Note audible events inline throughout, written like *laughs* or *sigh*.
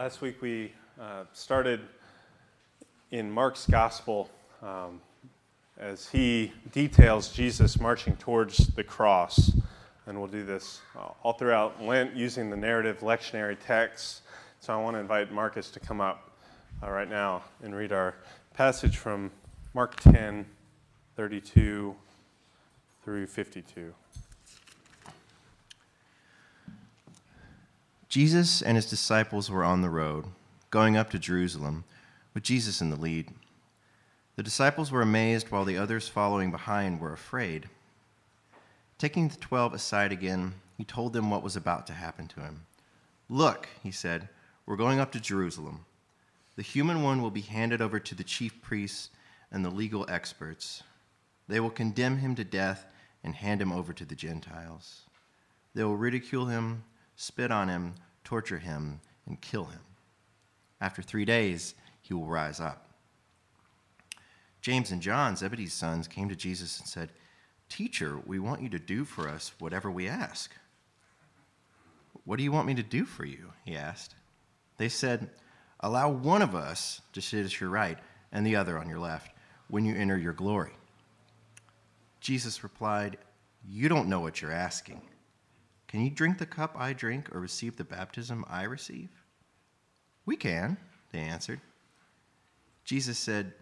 Last week we uh, started in Mark's gospel um, as he details Jesus marching towards the cross. And we'll do this uh, all throughout Lent using the narrative lectionary text. So I want to invite Marcus to come up uh, right now and read our passage from Mark 10 32 through 52. Jesus and his disciples were on the road, going up to Jerusalem, with Jesus in the lead. The disciples were amazed, while the others following behind were afraid. Taking the twelve aside again, he told them what was about to happen to him. Look, he said, we're going up to Jerusalem. The human one will be handed over to the chief priests and the legal experts. They will condemn him to death and hand him over to the Gentiles. They will ridicule him spit on him, torture him, and kill him. After three days, he will rise up. James and John, Zebedee's sons, came to Jesus and said, Teacher, we want you to do for us whatever we ask. What do you want me to do for you? He asked. They said, Allow one of us to sit at your right and the other on your left when you enter your glory. Jesus replied, You don't know what you're asking. Can you drink the cup I drink or receive the baptism I receive? We can, they answered. Jesus said,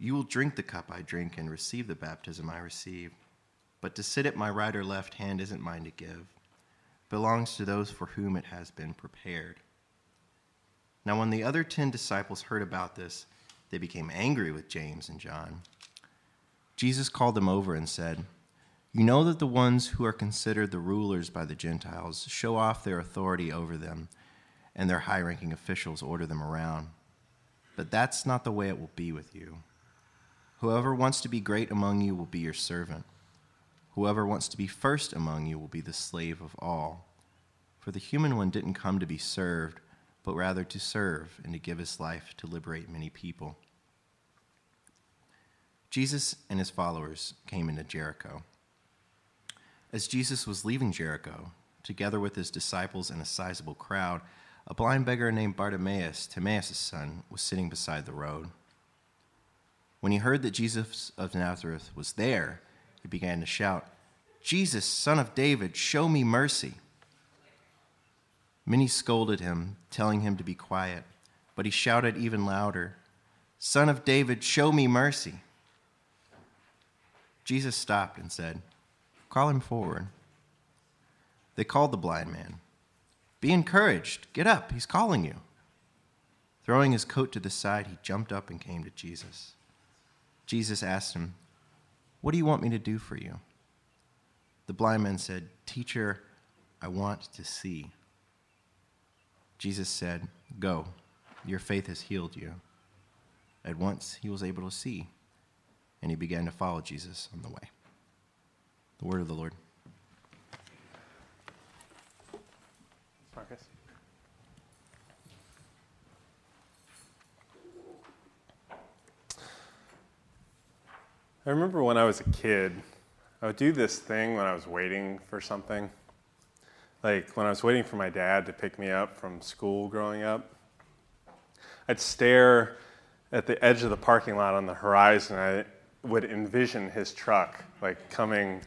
You will drink the cup I drink and receive the baptism I receive. But to sit at my right or left hand isn't mine to give, it belongs to those for whom it has been prepared. Now, when the other ten disciples heard about this, they became angry with James and John. Jesus called them over and said, you know that the ones who are considered the rulers by the Gentiles show off their authority over them, and their high ranking officials order them around. But that's not the way it will be with you. Whoever wants to be great among you will be your servant. Whoever wants to be first among you will be the slave of all. For the human one didn't come to be served, but rather to serve and to give his life to liberate many people. Jesus and his followers came into Jericho. As Jesus was leaving Jericho, together with his disciples and a sizable crowd, a blind beggar named Bartimaeus, Timaeus' son, was sitting beside the road. When he heard that Jesus of Nazareth was there, he began to shout, Jesus, son of David, show me mercy. Many scolded him, telling him to be quiet, but he shouted even louder, Son of David, show me mercy. Jesus stopped and said, Call him forward. They called the blind man. Be encouraged. Get up. He's calling you. Throwing his coat to the side, he jumped up and came to Jesus. Jesus asked him, What do you want me to do for you? The blind man said, Teacher, I want to see. Jesus said, Go, your faith has healed you. At once he was able to see, and he began to follow Jesus on the way. The word of the Lord. Marcus. I remember when I was a kid, I would do this thing when I was waiting for something. Like when I was waiting for my dad to pick me up from school growing up, I'd stare at the edge of the parking lot on the horizon. I would envision his truck like coming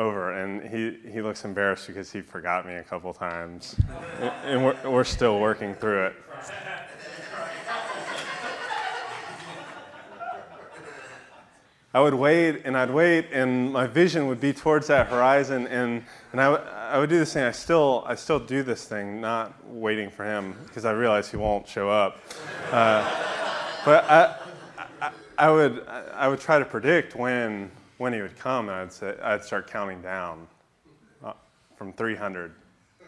over, and he, he looks embarrassed because he forgot me a couple times, and we're, we're still working through it. I would wait and I'd wait, and my vision would be towards that horizon, and, and I, w- I would do this thing. I still, I still do this thing, not waiting for him, because I realize he won't show up. Uh, but I, I, I, would, I would try to predict when when he would come, I'd, say, I'd start counting down uh, from 300,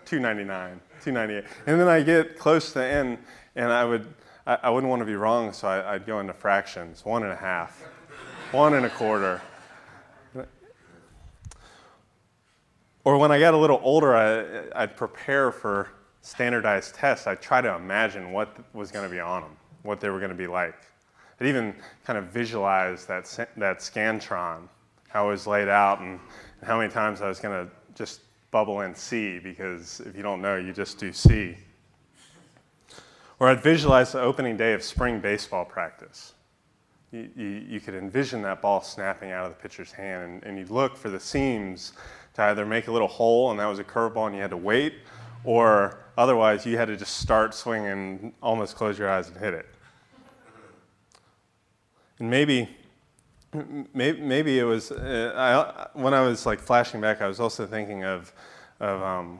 299, 298. And then I get close to the end, and I, would, I, I wouldn't want to be wrong, so I, would go into fractions one and a half, one and a quarter. Or when I got a little older, I, I'd prepare for standardized tests. I'd try to imagine what was going to be on them, what they were going to be like. I'd even kind of visualize that, that Scantron how it was laid out and, how many times I was going to just bubble in C because if you don't know, you just do C. Or I'd visualize the opening day of spring baseball practice. You, you, you, could envision that ball snapping out of the pitcher's hand, and, and you'd look for the seams to either make a little hole, and that was a curveball, and you had to wait, or otherwise you had to just start swinging, almost close your eyes and hit it. And maybe, maybe, maybe it was, uh, I, when I was like flashing back, I was also thinking of, of um,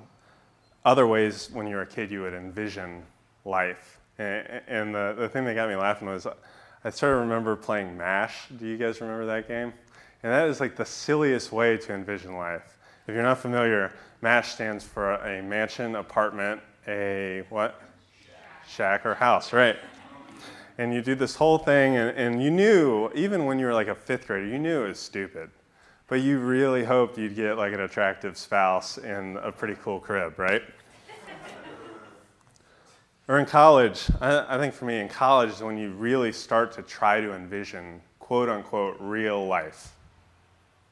other ways when you were a kid you would envision life. And, and the, the thing that got me laughing was I started to remember playing MASH. Do you guys remember that game? And that is like the silliest way to envision life. If you're not familiar, MASH stands for a mansion, apartment, a what? Shack, or house, right? And you do this whole thing, and, and you knew, even when you were like a fifth grader, you knew it was stupid. But you really hoped you'd get like an attractive spouse in a pretty cool crib, right? *laughs* or in college, I, I think for me, in college is when you really start to try to envision quote unquote real life.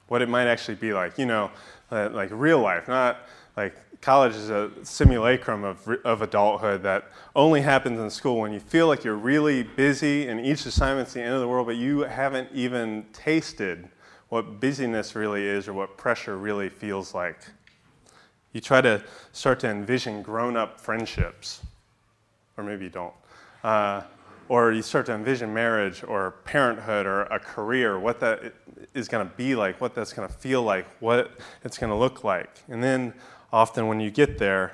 What it might actually be like, you know, like real life, not like college is a simulacrum of, of adulthood that only happens in school when you feel like you're really busy and each assignment's the end of the world, but you haven't even tasted what busyness really is or what pressure really feels like. You try to start to envision grown up friendships, or maybe you don't. Uh, or you start to envision marriage or parenthood or a career, what that is going to be like, what that's going to feel like, what it's going to look like. And then often when you get there,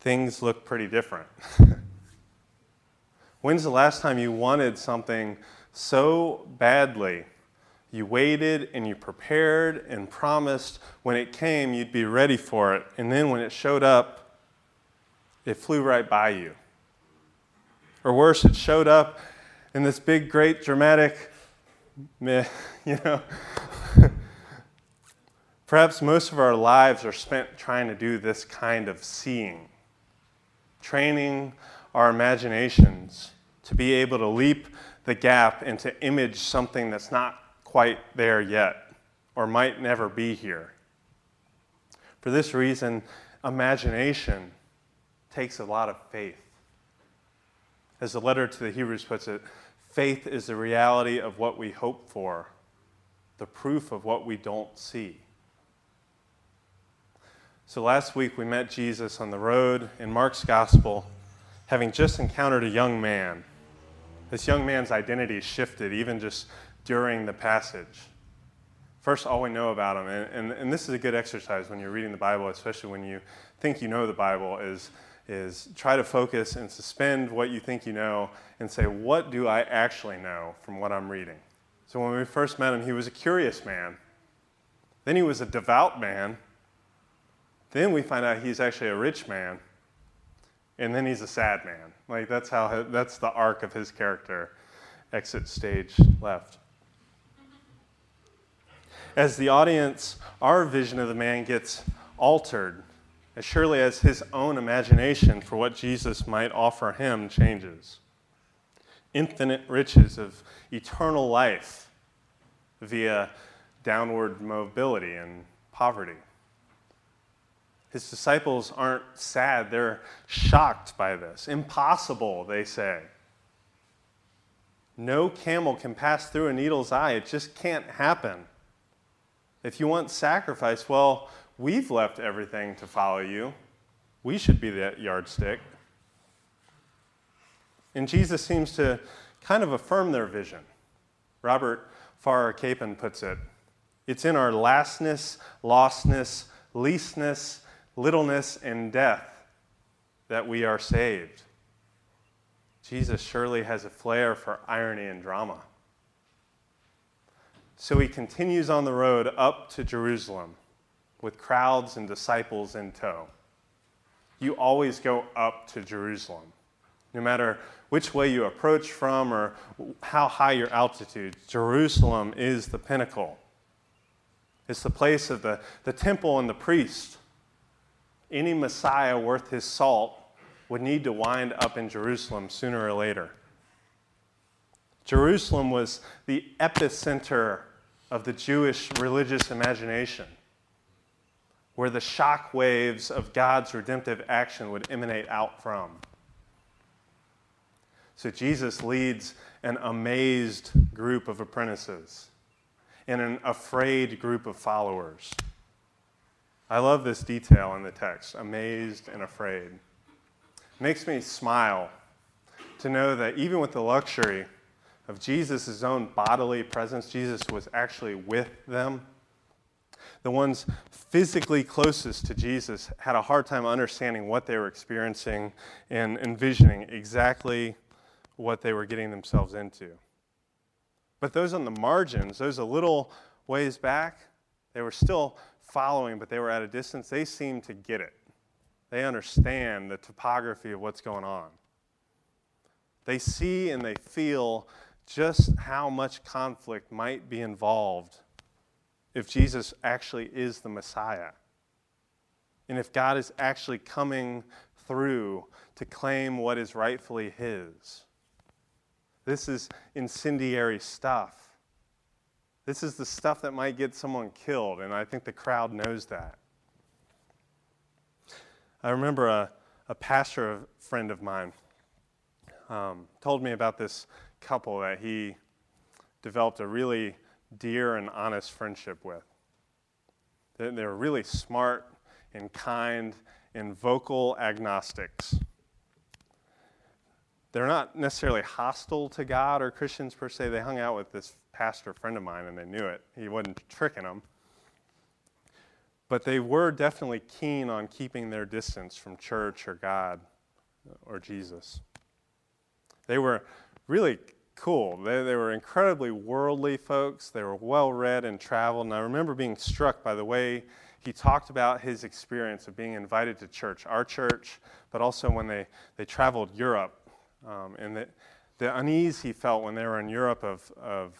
things look pretty different. *laughs* When's the last time you wanted something so badly? You waited and you prepared and promised when it came you'd be ready for it. And then when it showed up, it flew right by you. Or worse, it showed up in this big, great, dramatic, meh, *laughs* you know. Perhaps most of our lives are spent trying to do this kind of seeing, training our imaginations to be able to leap the gap and to image something that's not quite there yet or might never be here. For this reason, imagination takes a lot of faith. As the letter to the Hebrews puts it, faith is the reality of what we hope for, the proof of what we don't see. So last week we met Jesus on the road in Mark's gospel, having just encountered a young man. This young man's identity shifted even just during the passage. First, all we know about him, and, and, and this is a good exercise when you're reading the Bible, especially when you think you know the Bible, is is try to focus and suspend what you think you know and say, what do I actually know from what I'm reading? So when we first met him, he was a curious man. Then he was a devout man. Then we find out he's actually a rich man. And then he's a sad man. Like that's how that's the arc of his character. Exit stage left. As the audience, our vision of the man gets altered as surely as his own imagination for what Jesus might offer him changes. Infinite riches of eternal life via downward mobility and poverty. His disciples aren't sad, they're shocked by this. Impossible, they say. No camel can pass through a needle's eye, it just can't happen. If you want sacrifice, well, We've left everything to follow you. We should be that yardstick. And Jesus seems to kind of affirm their vision. Robert Farrar Capon puts it it's in our lastness, lostness, leastness, littleness, and death that we are saved. Jesus surely has a flair for irony and drama. So he continues on the road up to Jerusalem with crowds and disciples in tow. You always go up to Jerusalem. No matter which way you approach from or how high your altitude, Jerusalem is the pinnacle. It's the place of the, the temple and the priest. Any Messiah worth his salt would need to wind up in Jerusalem sooner or later. Jerusalem was the epicenter of the Jewish religious imagination where the shock waves of God's redemptive action would emanate out from. So Jesus leads an amazed group of apprentices and an afraid group of followers. I love this detail in the text amazed and afraid. It makes me smile to know that even with the luxury of Jesus' own bodily presence, Jesus was actually with them. The ones physically closest to Jesus had a hard time understanding what they were experiencing and envisioning exactly what they were getting themselves into. But those on the margins, those a little ways back, they were still following, but they were at a distance. They seem to get it. They understand the topography of what's going on. They see and they feel just how much conflict might be involved if Jesus actually is the Messiah. And if God is actually coming through to claim what is rightfully His. This is incendiary stuff. This is the stuff that might get someone killed, and I think the crowd knows that. I remember a, a pastor friend of mine um, told me about this couple that he developed a really dear and honest friendship with. They're, they're really smart and kind and vocal agnostics. They're not necessarily hostile to God or Christians per se. They hung out with this pastor friend of mine and they knew it. He wasn't tricking them. But they were definitely keen on keeping their distance from church or God or Jesus. They were really cool. They, they were incredibly worldly folks. They were well read and traveled. And I remember being struck by the way he talked about his experience of being invited to church, our church, but also when they, they traveled Europe. Um, and the, the unease he felt when they were in Europe of, of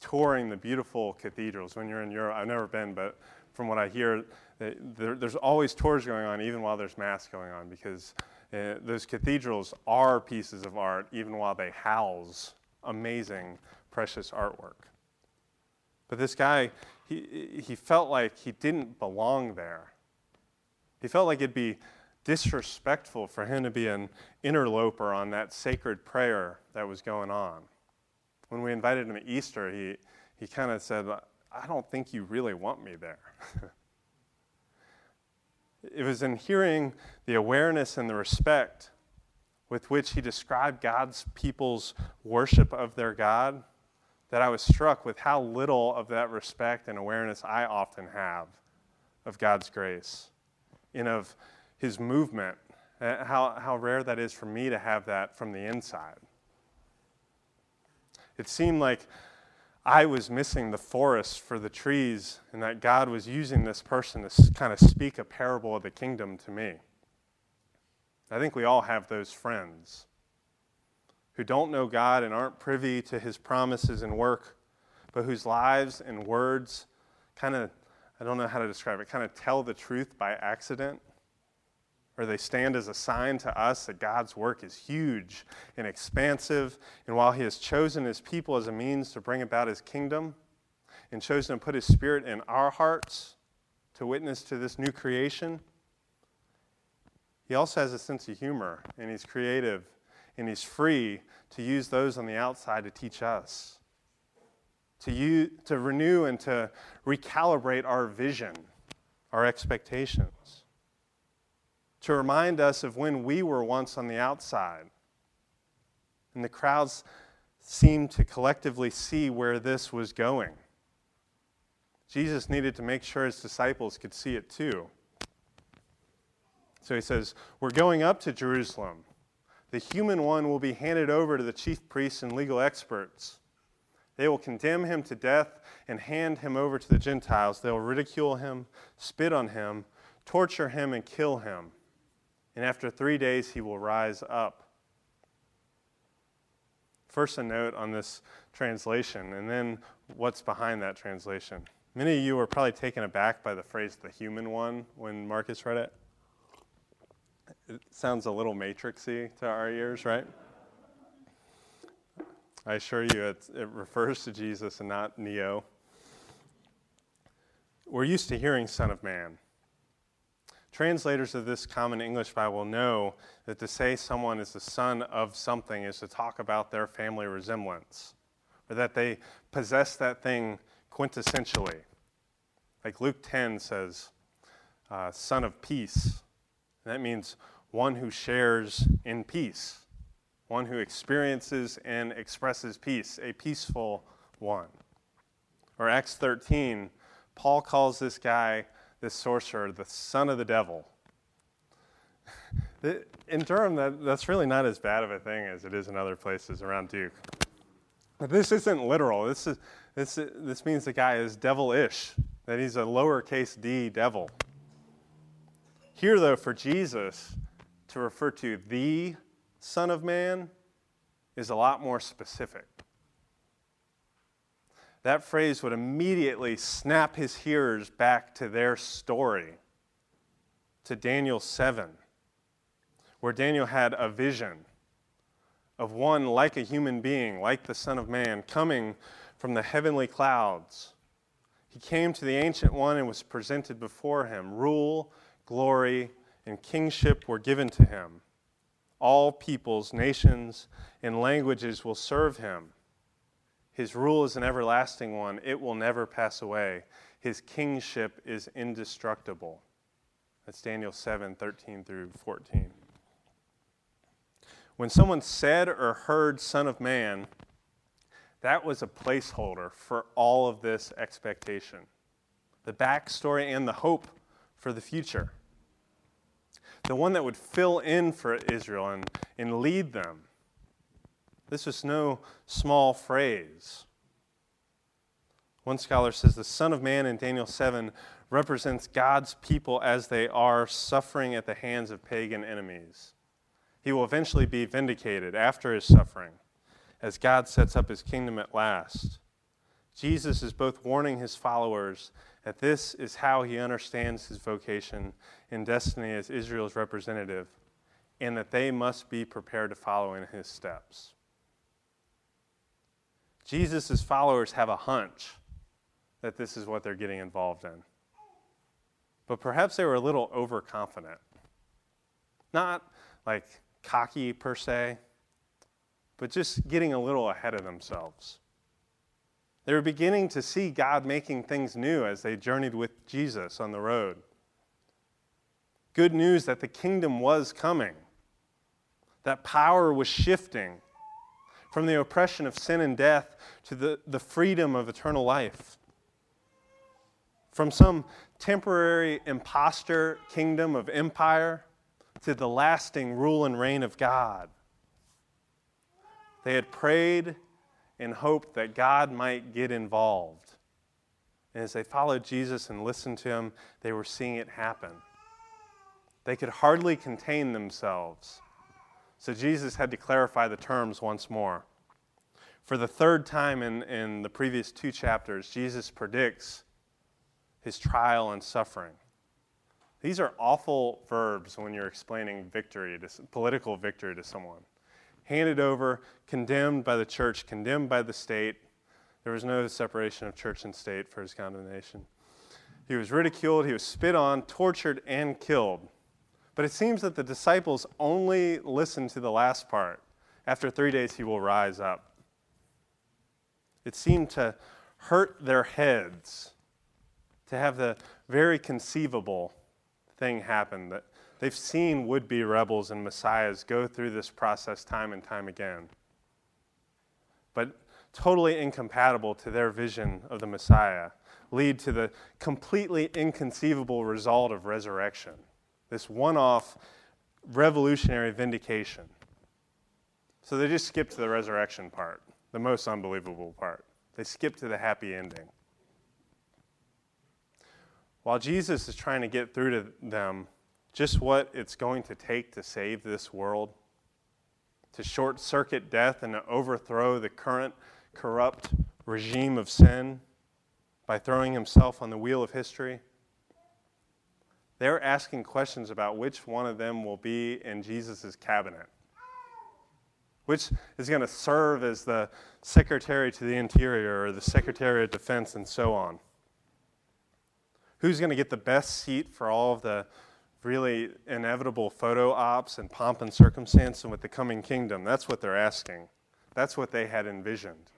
touring the beautiful cathedrals. When you're in Europe, I've never been, but from what I hear, there, there's always tours going on, even while there's mass going on, because uh, those cathedrals are pieces of art, even while they house amazing, precious artwork. But this guy, he, he felt like he didn't belong there. He felt like it'd be disrespectful for him to be an interloper on that sacred prayer that was going on. When we invited him to Easter, he, he kind of said, I don't think you really want me there. *laughs* it was in hearing the awareness and the respect with which he described God's people's worship of their God that I was struck with how little of that respect and awareness I often have of God's grace and of his movement, uh, how, how rare that is for me to have that from the inside. It seemed like I was missing the forest for the trees, and that God was using this person to kind of speak a parable of the kingdom to me. I think we all have those friends who don't know God and aren't privy to his promises and work, but whose lives and words kind of, I don't know how to describe it, kind of tell the truth by accident. Or they stand as a sign to us that God's work is huge and expansive. And while He has chosen His people as a means to bring about His kingdom and chosen to put His Spirit in our hearts to witness to this new creation, he also has a sense of humor, and he's creative, and he's free to use those on the outside to teach us, to, to renew and to recalibrate our vision, our expectations, to remind us of when we were once on the outside. And the crowds seemed to collectively see where this was going. Jesus needed to make sure his disciples could see it too. So he says, We're going up to Jerusalem. The human one will be handed over to the chief priests and legal experts. They will condemn him to death and hand him over to the Gentiles. They'll ridicule him, spit on him, torture him, and kill him. And after three days, he will rise up. First, a note on this translation, and then what's behind that translation. Many of you were probably taken aback by the phrase the human one when Marcus read it. It sounds a little matrixy to our ears, right? I assure you, it, it refers to Jesus and not Neo. We're used to hearing Son of Man. Translators of this common English Bible know that to say someone is the son of something is to talk about their family resemblance, or that they possess that thing quintessentially. Like Luke 10 says, uh, son of peace. And that means one who shares in peace, one who experiences and expresses peace, a peaceful one. Or Acts 13, Paul calls this guy, this sorcerer, the son of the devil. In Durham, that, that's really not as bad of a thing as it is in other places around Duke. But this isn't literal. This, is, this, this means the guy is devilish, that he's a lowercase d devil. Here, though, for Jesus to refer to the Son of Man is a lot more specific. That phrase would immediately snap his hearers back to their story, to Daniel 7, where Daniel had a vision of one like a human being, like the Son of Man, coming from the heavenly clouds. He came to the Ancient One and was presented before him. Rule, glory, and kingship were given to him. All peoples, nations, and languages will serve him. His rule is an everlasting one, it will never pass away. His kingship is indestructible. That's Daniel 7 13 through 14. When someone said or heard Son of Man, that was a placeholder for all of this expectation the backstory and the hope for the future. The one that would fill in for Israel and, and lead them. This was no small phrase. One scholar says the Son of Man in Daniel 7 represents God's people as they are suffering at the hands of pagan enemies. He will eventually be vindicated after his suffering as God sets up his kingdom at last. Jesus is both warning his followers that this is how he understands his vocation and destiny as Israel's representative, and that they must be prepared to follow in his steps. Jesus' followers have a hunch that this is what they're getting involved in. But perhaps they were a little overconfident. Not like cocky per se, but just getting a little ahead of themselves. They were beginning to see God making things new as they journeyed with Jesus on the road. Good news that the kingdom was coming, that power was shifting from the oppression of sin and death to the, the freedom of eternal life. From some temporary impostor kingdom of empire to the lasting rule and reign of God. They had prayed and hoped that God might get involved. And as they followed Jesus and listened to him, they were seeing it happen. They could hardly contain themselves. So Jesus had to clarify the terms once more. For the third time in, in the previous two chapters, Jesus predicts his trial and suffering. These are awful verbs when you're explaining victory, to, political victory to someone handed over, condemned by the church, condemned by the state. There was no separation of church and state for his condemnation. He was ridiculed, he was spit on, tortured, and killed. But it seems that the disciples only listened to the last part. After three days, he will rise up. It seemed to hurt their heads to have the very conceivable thing happen that They've seen would be rebels and messiahs go through this process time and time again. But totally incompatible to their vision of the Messiah, lead to the completely inconceivable result of resurrection this one off revolutionary vindication. So they just skip to the resurrection part, the most unbelievable part. They skip to the happy ending. While Jesus is trying to get through to them just what it's going to take to save this world, to short circuit death and to overthrow the current corrupt regime of sin by throwing himself on the wheel of history. They're asking questions about which one of them will be in Jesus' cabinet. Which is going to serve as the Secretary to the Interior or the Secretary of Defense and so on? Who's going to get the best seat for all of the really inevitable photo ops and pomp and circumstance and with the coming kingdom. That's what they're asking. That's what they had envisioned.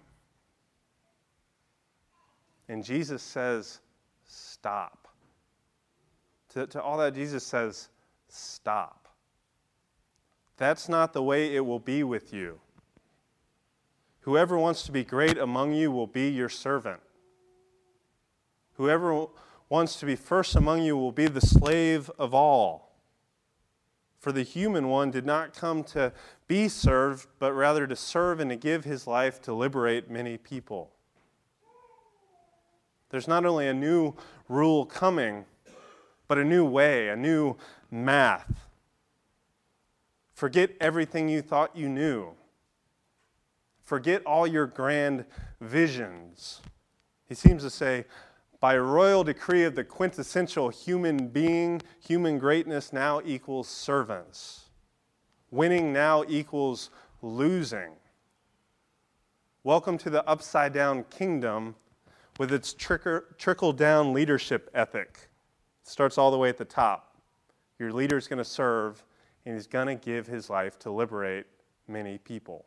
And Jesus says, Stop. To, to all that, Jesus says, Stop. That's not the way it will be with you. Whoever wants to be great among you will be your servant. Whoever wants to be first among you will be the slave of all. For the human one did not come to be served, but rather to serve and to give his life to liberate many people. There's not only a new rule coming, but a new way, a new math. Forget everything you thought you knew. Forget all your grand visions. He seems to say, by royal decree of the quintessential human being, human greatness now equals servants. Winning now equals losing. Welcome to the upside down kingdom with its trickle down leadership ethic. It starts all the way at the top. Your leader is going to serve, and he's going to give his life to liberate many people.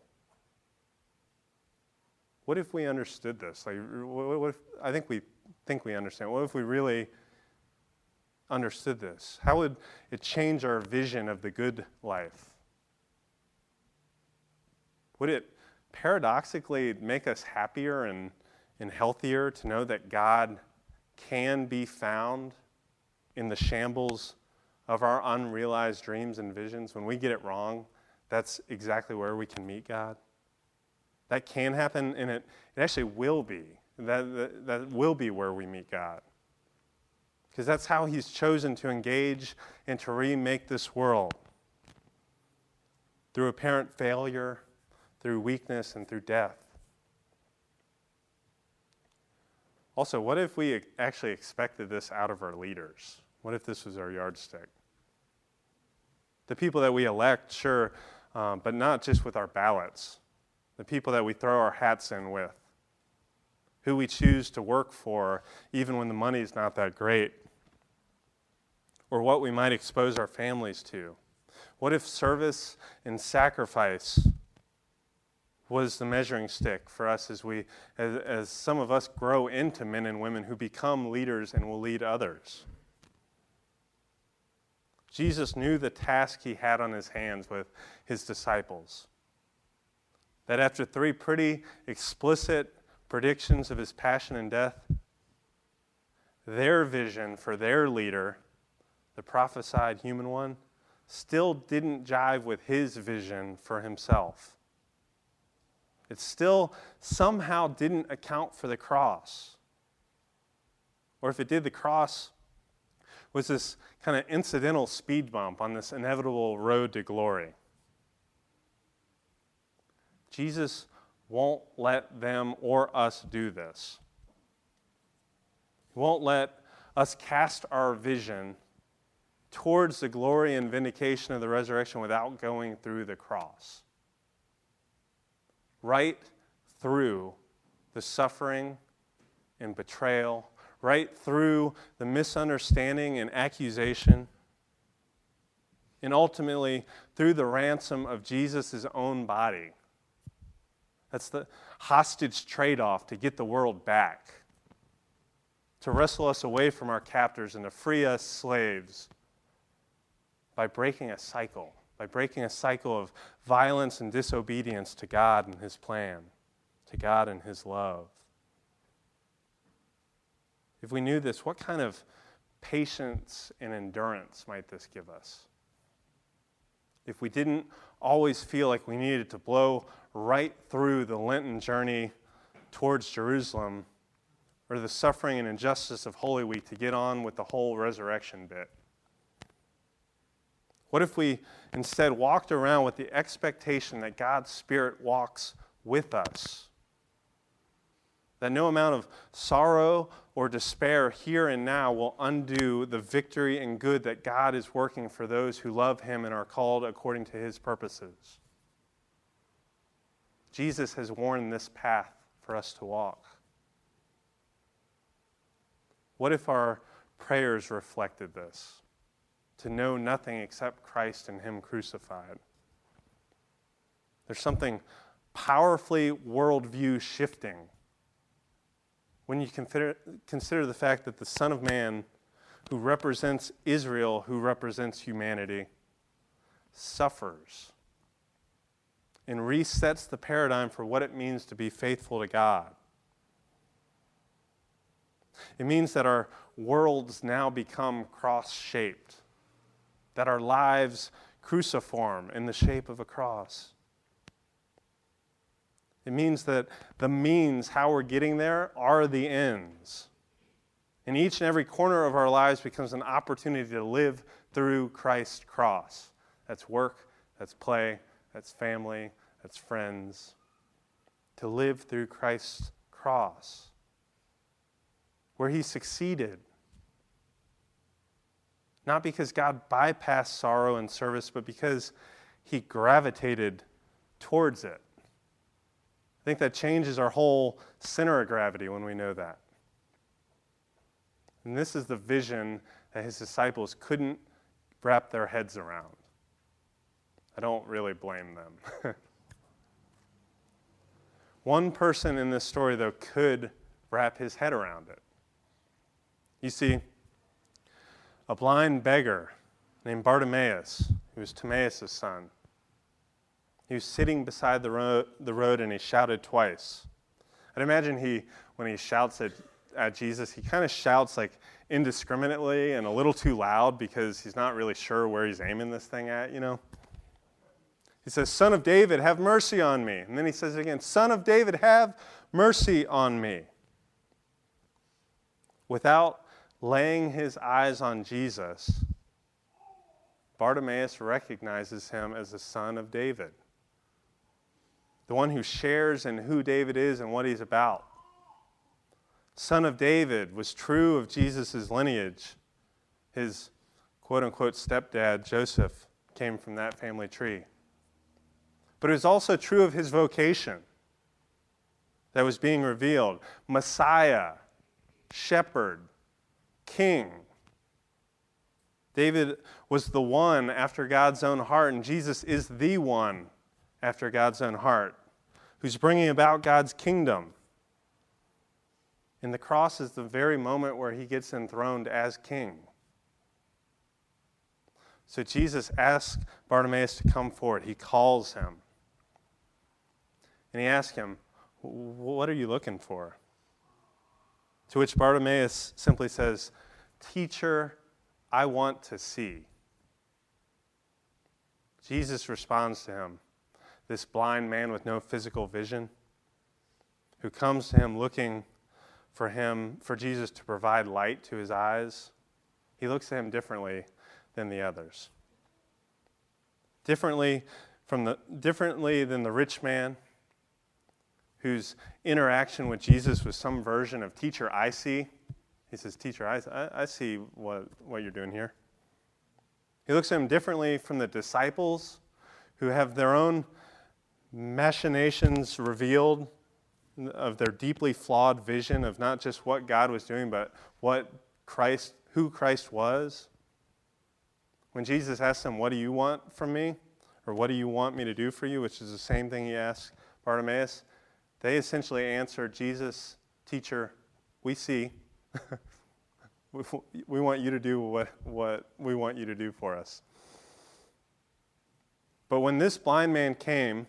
What if we understood this? Like, what if, I think we think we understand. What if we really understood this? How would it change our vision of the good life? Would it paradoxically make us happier and, and healthier to know that God can be found in the shambles of our unrealized dreams and visions? When we get it wrong, that's exactly where we can meet God. That can happen, and it, it actually will be that, that, that will be where we meet God. Because that's how He's chosen to engage and to remake this world through apparent failure, through weakness, and through death. Also, what if we actually expected this out of our leaders? What if this was our yardstick? The people that we elect, sure, um, but not just with our ballots. The people that we throw our hats in with who we choose to work for, even when the money is not that great, or what we might expose our families to. What if service and sacrifice was the measuring stick for us as we as, as some of us grow into men and women who become leaders and will lead others? Jesus knew the task he had on his hands with his disciples. That after three pretty explicit predictions of his passion and death, their vision for their leader, the prophesied human one, still didn't jive with his vision for himself. It still somehow didn't account for the cross. Or if it did, the cross was this kind of incidental speed bump on this inevitable road to glory. Jesus won't let them or us do this. He won't let us cast our vision towards the glory and vindication of the resurrection without going through the cross. Right through the suffering and betrayal, right through the misunderstanding and accusation, and ultimately through the ransom of Jesus' own body that's the hostage trade off to get the world back, to wrestle us away from our captors and to free us slaves by breaking a cycle, by breaking a cycle of violence and disobedience to God and His plan, to God and His love. If we knew this, what kind of patience and endurance might this give us? If we didn't always feel like we needed to blow right through the Lenten journey towards Jerusalem or the suffering and injustice of Holy Week to get on with the whole resurrection bit? What if we instead walked around with the expectation that God's Spirit walks with us? That no amount of sorrow or despair here and now will undo the victory and good that God is working for those who love Him and are called according to His purposes. Jesus has worn this path for us to walk. What if our prayers reflected this? to know nothing except Christ and Him crucified. There's something powerfully worldview shifting when you consider, consider the fact that the Son of Man, who represents Israel, who represents humanity, suffers and resets the paradigm for what it means to be faithful to God. It means that our worlds now become cross shaped, that our lives cruciform in the shape of a cross. It means that the means, how we're getting there, are the ends. And each and every corner of our lives becomes an opportunity to live through Christ's cross. That's work, that's play, that's family, that's friends. To live through Christ's cross, where he succeeded. Not because God bypassed sorrow and service, but because he gravitated towards it. I think that changes our whole center of gravity when we know that. And this is the vision that his disciples couldn't wrap their heads around. I don't really blame them. *laughs* One person in this story, though, could wrap his head around it. You see, a blind beggar named Bartimaeus, who was Timaeus' son, he was sitting beside the road, the road and he shouted twice. I'd imagine he, when he shouts at, at Jesus, he kind of shouts like indiscriminately and a little too loud because he's not really sure where he's aiming this thing at, you know? He says, Son of David, have mercy on me. And then he says again, Son of David, have mercy on me. Without laying his eyes on Jesus, Bartimaeus recognizes him as the son of David, the one who shares in who David is and what he's about. Son of David was true of Jesus' lineage. His quote unquote stepdad, Joseph, came from that family tree but it was also true of his vocation that was being revealed Messiah, shepherd, king. David was the one after God's own heart, and Jesus is the one after God's own heart who's bringing about God's kingdom. And the cross is the very moment where he gets enthroned as king. So Jesus asks Bartimaeus to come forward. He calls him. And he asks him, What are you looking for? To which Bartimaeus simply says, Teacher, I want to see. Jesus responds to him, this blind man with no physical vision, who comes to him looking for him, for Jesus to provide light to his eyes. He looks at him differently than the others. Differently from the differently than the rich man whose interaction with Jesus was some version of teacher I see. He says, Teacher, I, I see what, what you're doing here. He looks at him differently from the disciples who have their own machinations revealed of their deeply flawed vision of not just what God was doing, but what Christ, who Christ was. When Jesus asked them, What do you want from me? Or what do you want me to do for you? Which is the same thing he asked Bartimaeus. They essentially answered, Jesus, teacher, we see. *laughs* we want you to do what, what we want you to do for us. But when this blind man came,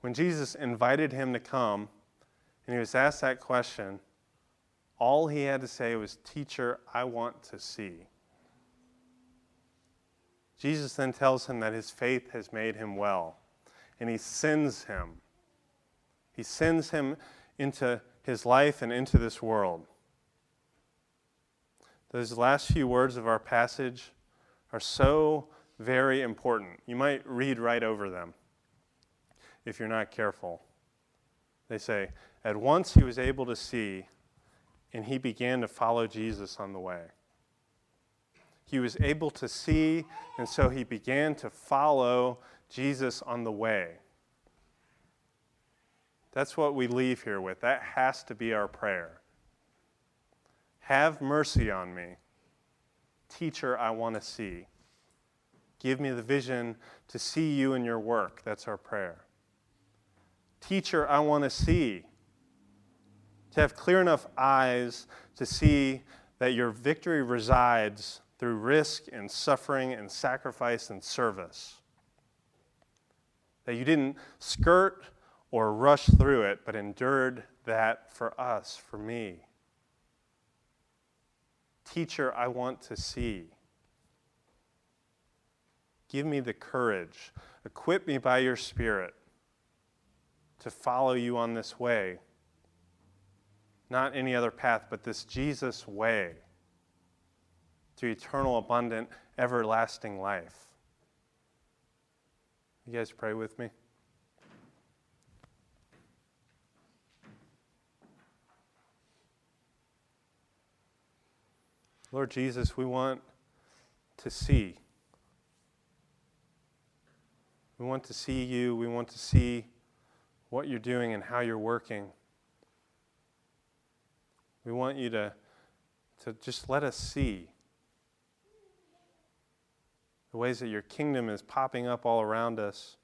when Jesus invited him to come, and he was asked that question, all he had to say was, Teacher, I want to see. Jesus then tells him that his faith has made him well, and he sends him he sends him into his life and into this world. Those last few words of our passage are so very important. You might read right over them if you're not careful. They say, At once he was able to see, and he began to follow Jesus on the way. He was able to see, and so he began to follow Jesus on the way. That's what we leave here with. That has to be our prayer. Have mercy on me. Teacher, I want to see. Give me the vision to see you in your work. That's our prayer. Teacher, I want to see. To have clear enough eyes to see that your victory resides through risk and suffering and sacrifice and service. That you didn't skirt or rush through it, but endured that for us, for me. Teacher, I want to see. Give me the courage. Equip me by your Spirit to follow you on this way. Not any other path, but this Jesus way to eternal, abundant, everlasting life. You guys pray with me? Lord Jesus, we want to see. We want to see you. We want to see what you're doing and how you're working. We want you to, to just let us see the ways that your kingdom is popping up all around us,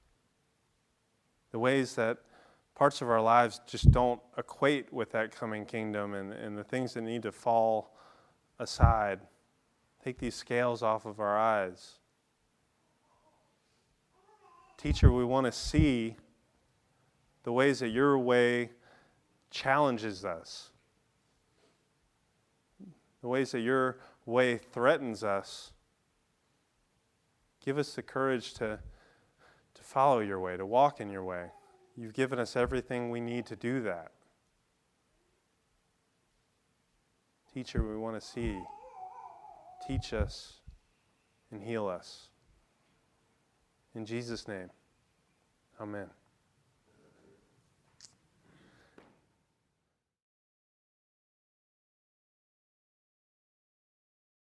the ways that parts of our lives just don't equate with that coming kingdom, and, and the things that need to fall aside. Take these scales off of our eyes. Teacher, we want to see the ways that your way challenges us, the ways that your way threatens us. Give us the courage to, to follow your way, to walk in your way. You've given us everything we need to do that. Teacher, we want to see. Teach us and heal us. In Jesus' name, amen.